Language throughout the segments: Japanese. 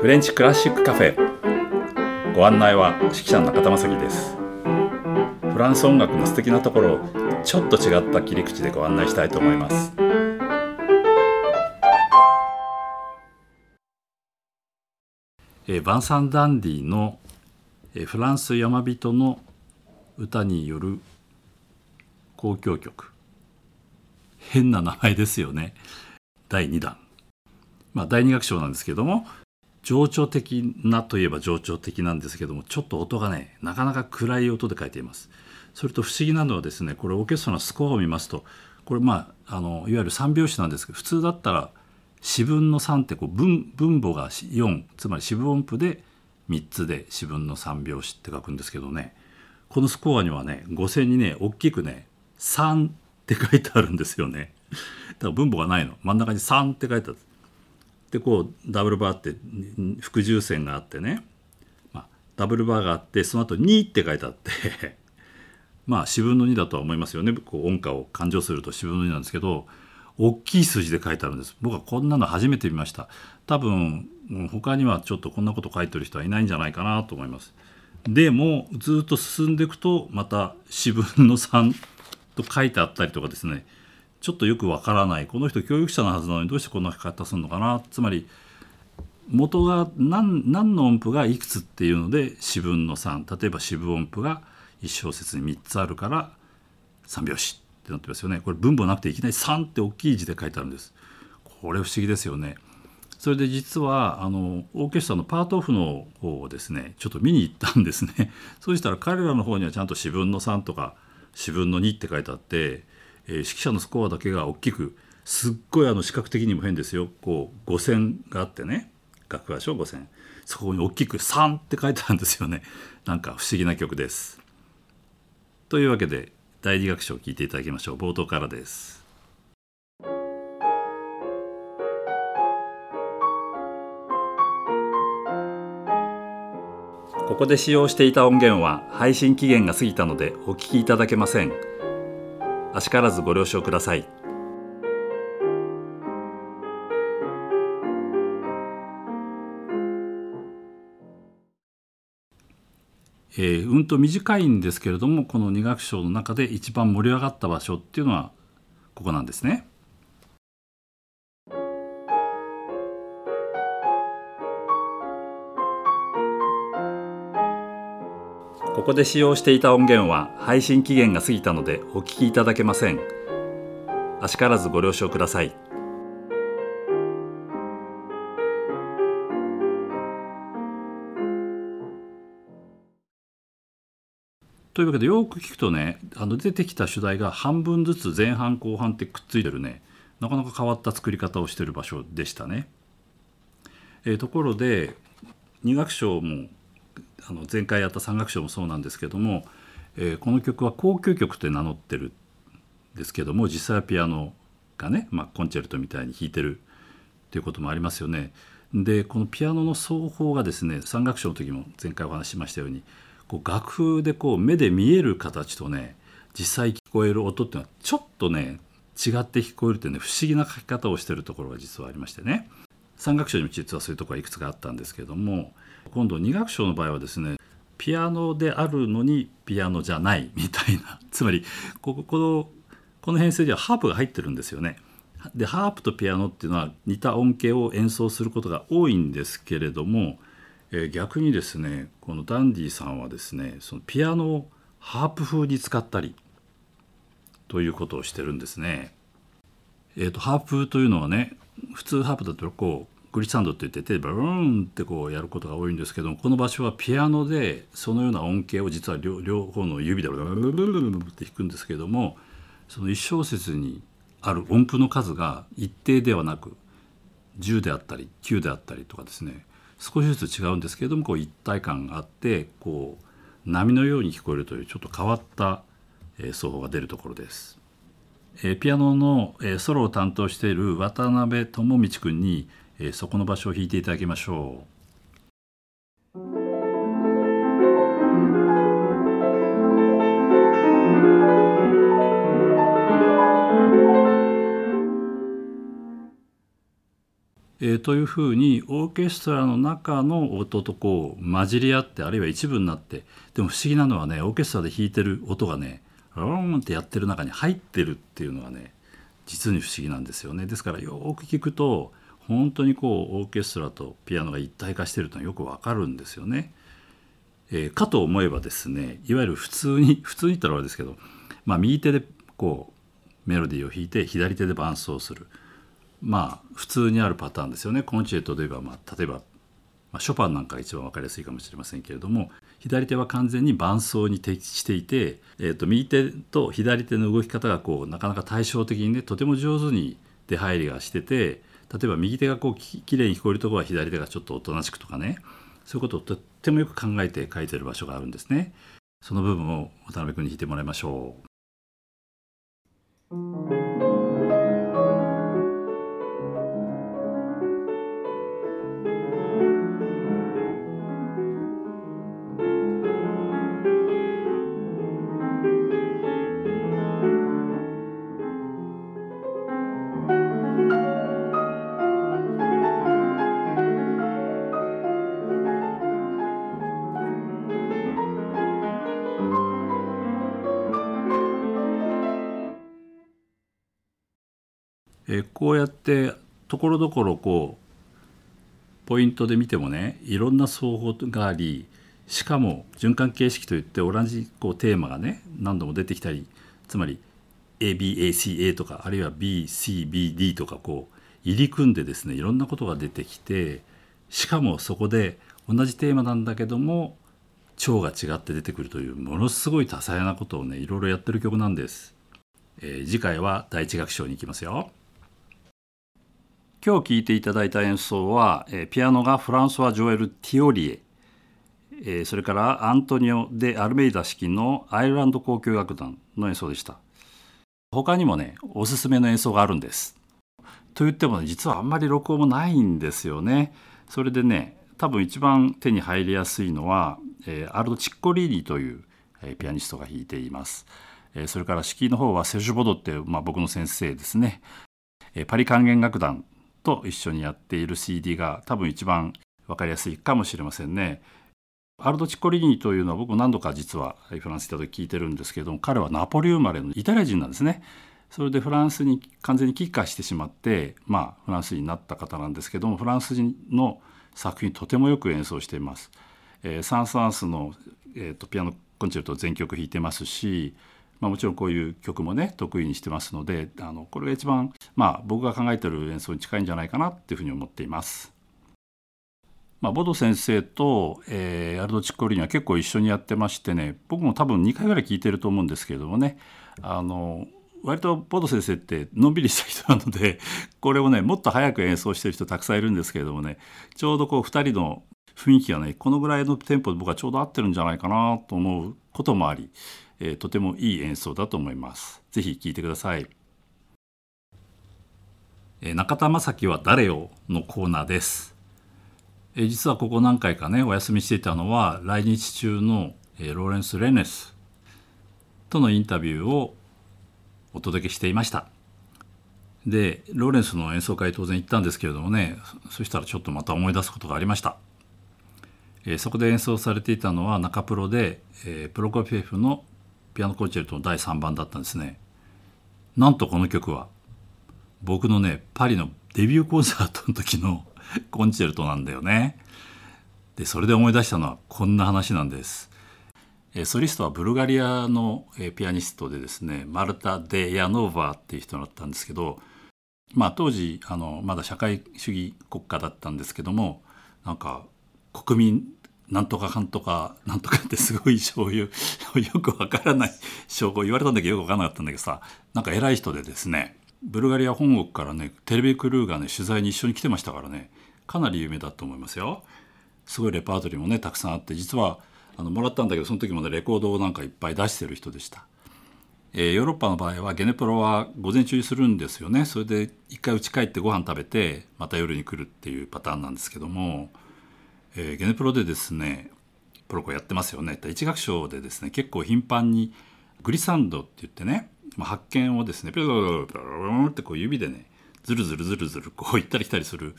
フレンチクラシックカフェ。ご案内は指揮者の中田正樹です。フランス音楽の素敵なところをちょっと違った切り口でご案内したいと思います。えバンサン・ダンディのえフランス山人の歌による交響曲。変な名前ですよね。第2弾。まあ第2楽章なんですけども情緒的なといえば情緒的なんですけどもちょっと音がねなかなか暗い音で書いています。それと不思議なのはですねこれオーケストラのスコアを見ますとこれまああのいわゆる3拍子なんですけど普通だったら四分の3ってこう分分母が4つまり四分音符で3つで四分の3拍子って書くんですけどねこのスコアにはね五線にね大きくね3って書いてあるんですよね。だから分母がないの。真ん中に3って書いてある。でこうダブルバーって複重線があってね、まあ、ダブルバーがあってその後2って書いてあって。まあ四分の2だとは思いますよね。こう音歌を勘定すると四分の2なんですけど大きい数字で書いてあるんです。僕はこんなの初めて見ました。多分他にはちょっとこんなこと書いてる人はいないんじゃないかなと思います。でもずっと進んでいくとまた四分の3と書いてあったりとかですね。ちょっとよくわからない。この人教育者のはずなのにどうしてこんな書き方するのかな。つまり元が何何の音符がいくつっていうので四分の3例えば四分音符が1小節に3つあるから3拍子ってなってますよね。これ分母なくていきなり3って大きい字で書いてあるんです。これ不思議ですよね。それで実はあのオーケストラのパートオフの方をですねちょっと見に行ったんですね。そうしたら彼らの方にはちゃんと四分の3とか四分の2って書いてあってえー、指揮者のスコアだけが大きくすっごいあの視覚的にも変ですよこう五線があってね楽譜書五線そこに大きく「3」って書いてあるんですよねなんか不思議な曲です。というわけで第二楽章を聴いていただきましょう冒頭からです。ここで使用していた音源は配信期限が過ぎたのでお聞きいただけません。あしからずご了承ください。えー、うんと短いんですけれどもこの二楽章の中で一番盛り上がった場所っていうのはここなんですね。ここで使用していた音源は配信期限が過ぎたのでお聞きいただけません。あしからずご了承ください。というわけでよく聞くとねあの出てきた主題が半分ずつ前半後半ってくっついてるねなかなか変わった作り方をしている場所でしたね。えー、ところで2楽章もあの前回やった三楽章もそうなんですけども、えー、この曲は交響曲って名乗ってるんですけども実際はピアノがね、まあ、コンチェルトみたいに弾いてるっていうこともありますよね。でこのピアノの奏法がですね三楽章の時も前回お話ししましたようにこう楽譜でこう目で見える形とね実際聞こえる音っていうのはちょっとね違って聞こえるってね不思議な書き方をしてるところが実はありましてね三楽章にも実はそういうところがいくつかあったんですけども今度2楽章の場合はですねピアノであるのにピアノじゃないみたいな つまりこここのこの編成ではハープが入ってるんですよね。でハープとピアノっていうのは似た音形を演奏することが多いんですけれども、えー、逆にですねこのダンディさんはですねそのピアノをハープ風に使ったりということをしてるんですね。えーと、ハープというのはね普通ハープだとこうグリッサンドって言って手でブルーンってこうやることが多いんですけどもこの場所はピアノでそのような音形を実は両方の指でブルルルルルって弾くんですけどもその1小節にある音符の数が一定ではなく10であったり9であったりとかですね少しずつ違うんですけれどもこう一体感があってこう波のように聞こえるというちょっと変わった奏法が出るところです。ピアノのソロを担当している渡辺智道君にえー、そこの場所を弾いていただきましょう。えー、というふうにオーケストラの中の音とこう混じり合ってあるいは一部になってでも不思議なのはねオーケストラで弾いてる音がねローンってやってる中に入ってるっていうのがね実に不思議なんですよね。ですからよく聞くと本当にこうオーケストラとピアノが一体化してるというのはよくわかるんですよね。えー、かと思えばですねいわゆる普通に普通に言ったらあれですけど、まあ、右手でこうメロディーを弾いて左手で伴奏するまあ普通にあるパターンですよね。コンチェルトで言えば、まあ、例えば、まあ、ショパンなんかが一番分かりやすいかもしれませんけれども左手は完全に伴奏に適していて、えー、と右手と左手の動き方がこうなかなか対照的にねとても上手に出入りがしてて例えば右手がこうききれいに聞こえるところは左手がちょっとおとなしくとかねそういうことをとってもよく考えて書いてる場所があるんですね。その部分を渡辺君に弾いてもらいましょう。えこうやってところどころこうポイントで見てもねいろんな奏法がありしかも循環形式といって同じこうテーマがね何度も出てきたりつまり ABACA とかあるいは BCBD とかこう入り組んでですねいろんなことが出てきてしかもそこで同じテーマなんだけども調が違って出てくるというものすごい多彩なことをねいろいろやってる曲なんです。えー、次回は第一楽章に行きますよ。今日聴いていただいた演奏は、えピアノがフランソワ・ジョエル・ティオリエ、えそれからアントニオ・デ・アルメイダ式のアイルランド交響楽団の演奏でした。他にもねおすすめの演奏があるんです。と言っても、ね、実はあんまり録音もないんですよね。それでね多分一番手に入りやすいのは、えアルド・チッコリーニという、えピアニストが弾いています、それから指揮の方はセジュボドっていう、まあ、僕の先生ですね、パリ管弦楽団と一緒にやっている CD が多分一番分かりやすいかもしれませんね。アルド・チッコリーニというのは僕何度か実はフランス行った時聞いてるんですけども彼はナポリ生まれのイタリア人なんですね。それでフランスに完全に帰化してしまってまあフランス人になった方なんですけどもフランス人の作品とてもよく演奏しています。えー、サン・サンスの、えーと、ピアノコンチェルト全曲弾いてますしまあ、もちろんこういう曲もね得意にしてますのであのこれが一番、まあ、僕が考えてる演奏に近いんじゃないかなっていうふうに思っています。まあ、ボド先生と、えー、アルド・チッコリーニは結構一緒にやってましてね僕も多分2回ぐらい聞いてると思うんですけれどもねあの割とボド先生ってのんびりした人なので これをねもっと早く演奏してる人たくさんいるんですけれどもねちょうどこう2人の雰囲気がねこのぐらいのテンポで僕はちょうど合ってるんじゃないかなと思うこともありえー、とてもいい演奏だと思います。ぜひ聴いてください。えー、中田正樹は誰よのコーナーです。えー、実はここ何回かねお休みしていたのは来日中の、えー、ローレンス・レネスとのインタビューをお届けしていました。でローレンスの演奏会当然行ったんですけれどもねそしたらちょっとまた思い出すことがありました。えー、そこで演奏されていたのは中プロで、えー、プロコフィエフのピアノコンチェルトの第3番だったんですね。なんとこの曲は僕のねパリのデビューコンサートの時の コンチェルトなんだよね。でそれで思い出したのはこんな話なんです。えソリストはブルガリアの、えピアニストでですねマルタ・デ・ヤノーバーっていう人だったんですけど、まあ、当時あのまだ社会主義国家だったんですけどもなんか国民なんとかかんとかなんとかってすごい醤油 よくわからない称号言われたんだけどよくわからなかったんだけどさなんか偉い人でですねブルガリア本国からねテレビクルーがね取材に一緒に来てましたからねかなり有名だと思いますよ。すごいレパートリーもねたくさんあって実はあのもらったんだけどその時もねレコードをなんかいっぱい出してる人でした。えー、ヨーロッパの場合はゲネプロは午前中にするんですよねそれで一回家帰ってご飯食べてまた夜に来るっていうパターンなんですけどもえー、ゲネプロでですねプロコやってますよね。一楽章でですね結構頻繁にグリサンドって言ってね、まあ、発見をですねピロピロピロってこう指でねずるずるずるずるこう行ったり来たりする、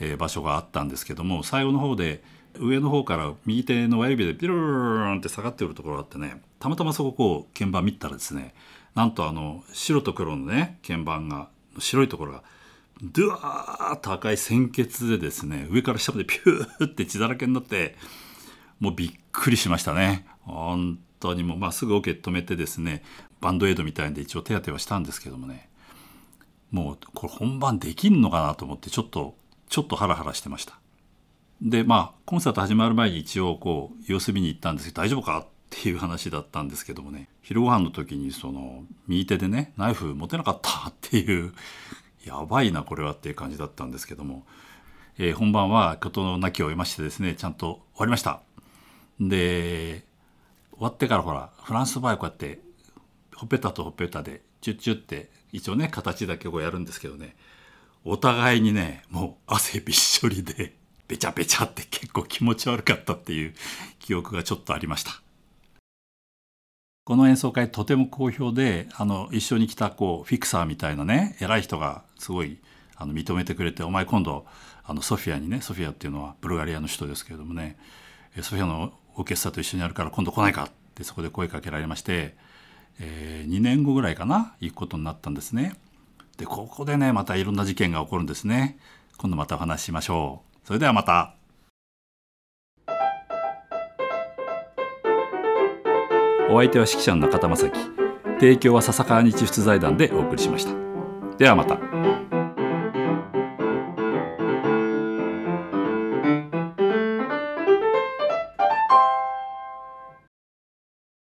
えー、場所があったんですけども最後の方で上の方から右手の親指でピローンって下がってくるところがあってねたまたまそここう鍵盤見たらですねなんとあの白と黒のね鍵盤が白いところがドゥワーッと赤い鮮血でですね上から下までピューって血だらけになってもうびっくりしましたね。本当にもう、まあ、すぐオケ止めてですねバンドエイドみたいんで一応手当てはしたんですけどもね。もうこれ本番できんのかなと思ってちょっとちょっとハラハラしてました。でまあコンサート始まる前に一応こう様子見に行ったんですけど大丈夫か？っていう話だったんですけどもね。昼ご飯の時にその右手でねナイフ持てなかったっていうやばいなこれはっていう感じだったんですけども、えー、本番は事の泣きを終えましてですねちゃんと終わりました。で終わってからほらフランス場合こうやってほっぺたとほっぺたでチュッチュって一応ね形だけこうやるんですけどね。お互いにねもう汗びっしょりでべちゃべちゃって結構気持ち悪かったっていう記憶がちょっとありました。この演奏会とても好評であの一緒に来たこうフィクサーみたいなね偉い人がすごいあの認めてくれて「お前今度あのソフィアにねソフィアっていうのはブルガリアの人ですけれどもねソフィアのオーケストラと一緒にやるから今度来ないか」ってそこで声かけられまして、えー、2年後ぐらいかな行くことになったんですね。でここでねまたいろんな事件が起こるんですね。今度またお話ししましょう。それではまた。お相手は指揮者の中田正樹提供は笹川日出財団でお送りしましたではまた。